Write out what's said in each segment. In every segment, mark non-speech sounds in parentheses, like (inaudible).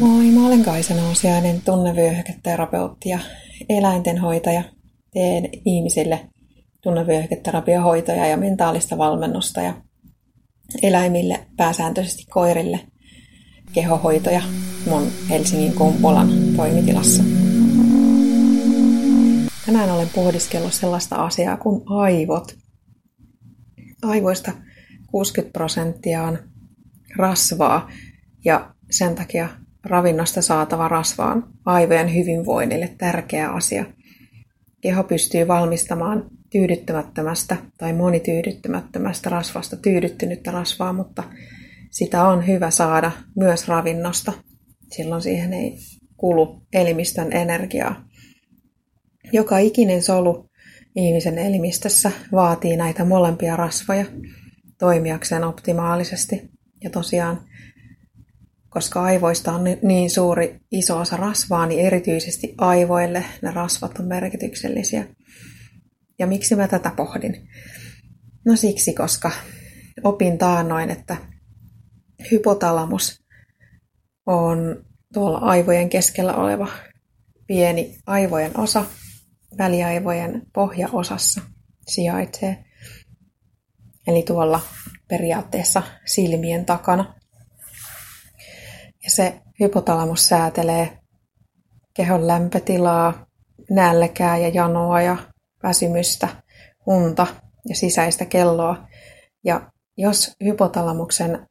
Moi, mä olen Kaisa Nousiainen, tunnevyöhyketerapeutti ja eläintenhoitaja. Teen ihmisille tunnevyöhyketerapiahoitoja ja mentaalista valmennusta ja eläimille, pääsääntöisesti koirille, kehohoitoja mun Helsingin Kumpulan toimitilassa. Tänään olen pohdiskellut sellaista asiaa kuin aivot. Aivoista 60 prosenttia on rasvaa ja sen takia ravinnosta saatava rasva on aivojen hyvinvoinnille tärkeä asia. Keho pystyy valmistamaan tyydyttämättömästä tai monityydyttämättömästä rasvasta tyydyttynyttä rasvaa, mutta sitä on hyvä saada myös ravinnosta. Silloin siihen ei kulu elimistön energiaa. Joka ikinen solu ihmisen elimistössä vaatii näitä molempia rasvoja toimijakseen optimaalisesti. Ja tosiaan, koska aivoista on niin suuri iso osa rasvaa, niin erityisesti aivoille ne rasvat on merkityksellisiä. Ja miksi mä tätä pohdin? No siksi, koska opin taannoin, että hypotalamus on tuolla aivojen keskellä oleva pieni aivojen osa, väliaivojen pohjaosassa sijaitsee. Eli tuolla periaatteessa silmien takana. Ja se hypotalamus säätelee kehon lämpötilaa, nälkää ja janoa ja väsymystä, unta ja sisäistä kelloa. Ja jos hypotalamuksen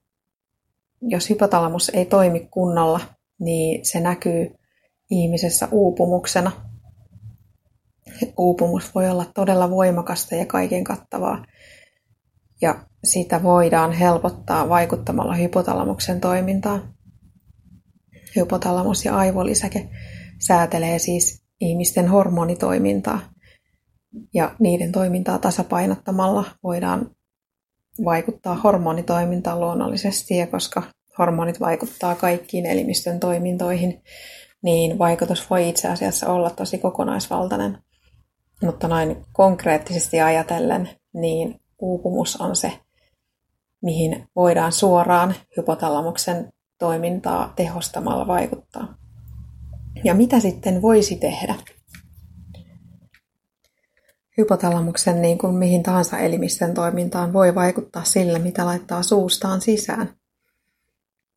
jos hypotalamus ei toimi kunnolla, niin se näkyy ihmisessä uupumuksena. Uupumus voi olla todella voimakasta ja kaiken kattavaa. Ja sitä voidaan helpottaa vaikuttamalla hypotalamuksen toimintaan. Hypotalamus ja aivolisäke säätelee siis ihmisten hormonitoimintaa. Ja niiden toimintaa tasapainottamalla voidaan vaikuttaa hormonitoimintaan luonnollisesti, ja koska hormonit vaikuttaa kaikkiin elimistön toimintoihin, niin vaikutus voi itse asiassa olla tosi kokonaisvaltainen. Mutta näin konkreettisesti ajatellen, niin uupumus on se, mihin voidaan suoraan hypotalamuksen toimintaa tehostamalla vaikuttaa. Ja mitä sitten voisi tehdä? Hypotalamuksen niin kuin mihin tahansa elimistön toimintaan voi vaikuttaa sillä, mitä laittaa suustaan sisään.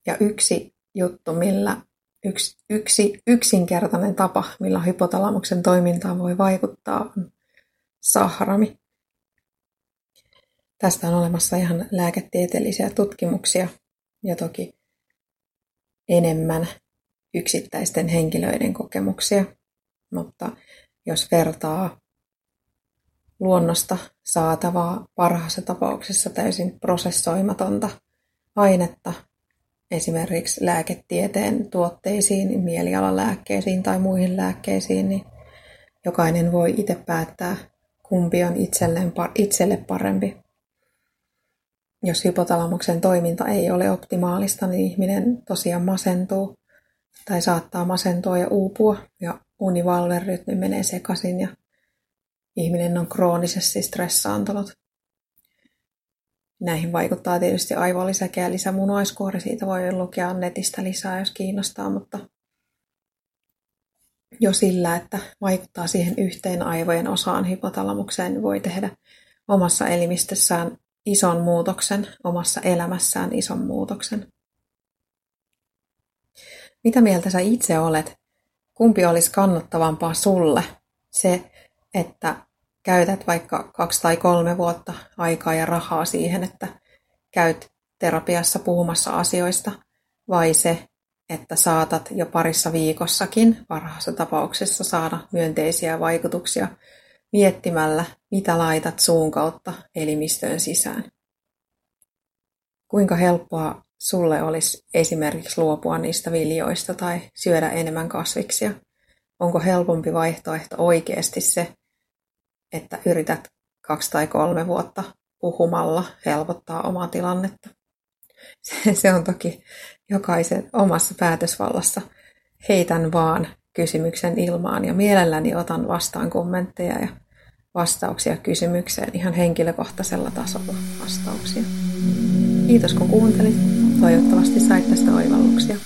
Ja yksi juttu, millä yksi, yksi yksinkertainen tapa, millä hypotalamuksen toimintaan voi vaikuttaa, on sahrami. Tästä on olemassa ihan lääketieteellisiä tutkimuksia ja toki enemmän yksittäisten henkilöiden kokemuksia. Mutta jos vertaa luonnosta saatavaa parhaassa tapauksessa täysin prosessoimatonta ainetta esimerkiksi lääketieteen tuotteisiin, mielialalääkkeisiin tai muihin lääkkeisiin, niin jokainen voi itse päättää, kumpi on itselleen, itselle parempi. Jos hypotalamuksen toiminta ei ole optimaalista, niin ihminen tosiaan masentuu tai saattaa masentua ja uupua ja univalverytmi menee sekaisin ja ihminen on kroonisesti stressaantunut. Näihin vaikuttaa tietysti aivolisäke ja lisämunuaiskuori. Siitä voi lukea netistä lisää, jos kiinnostaa, mutta jo sillä, että vaikuttaa siihen yhteen aivojen osaan hypotalamukseen, voi tehdä omassa elimistössään ison muutoksen, omassa elämässään ison muutoksen. Mitä mieltä sä itse olet? Kumpi olisi kannattavampaa sulle? Se, että käytät vaikka kaksi tai kolme vuotta aikaa ja rahaa siihen, että käyt terapiassa puhumassa asioista, vai se, että saatat jo parissa viikossakin parhaassa tapauksessa saada myönteisiä vaikutuksia miettimällä, mitä laitat suun kautta elimistöön sisään. Kuinka helppoa sulle olisi esimerkiksi luopua niistä viljoista tai syödä enemmän kasviksia? Onko helpompi vaihtoehto oikeasti se, että yrität kaksi tai kolme vuotta puhumalla helpottaa omaa tilannetta. (laughs) Se on toki jokaisen omassa päätösvallassa. Heitän vaan kysymyksen ilmaan ja mielelläni otan vastaan kommentteja ja vastauksia kysymykseen ihan henkilökohtaisella tasolla vastauksia. Kiitos kun kuuntelit. Toivottavasti sait tästä oivalluksen.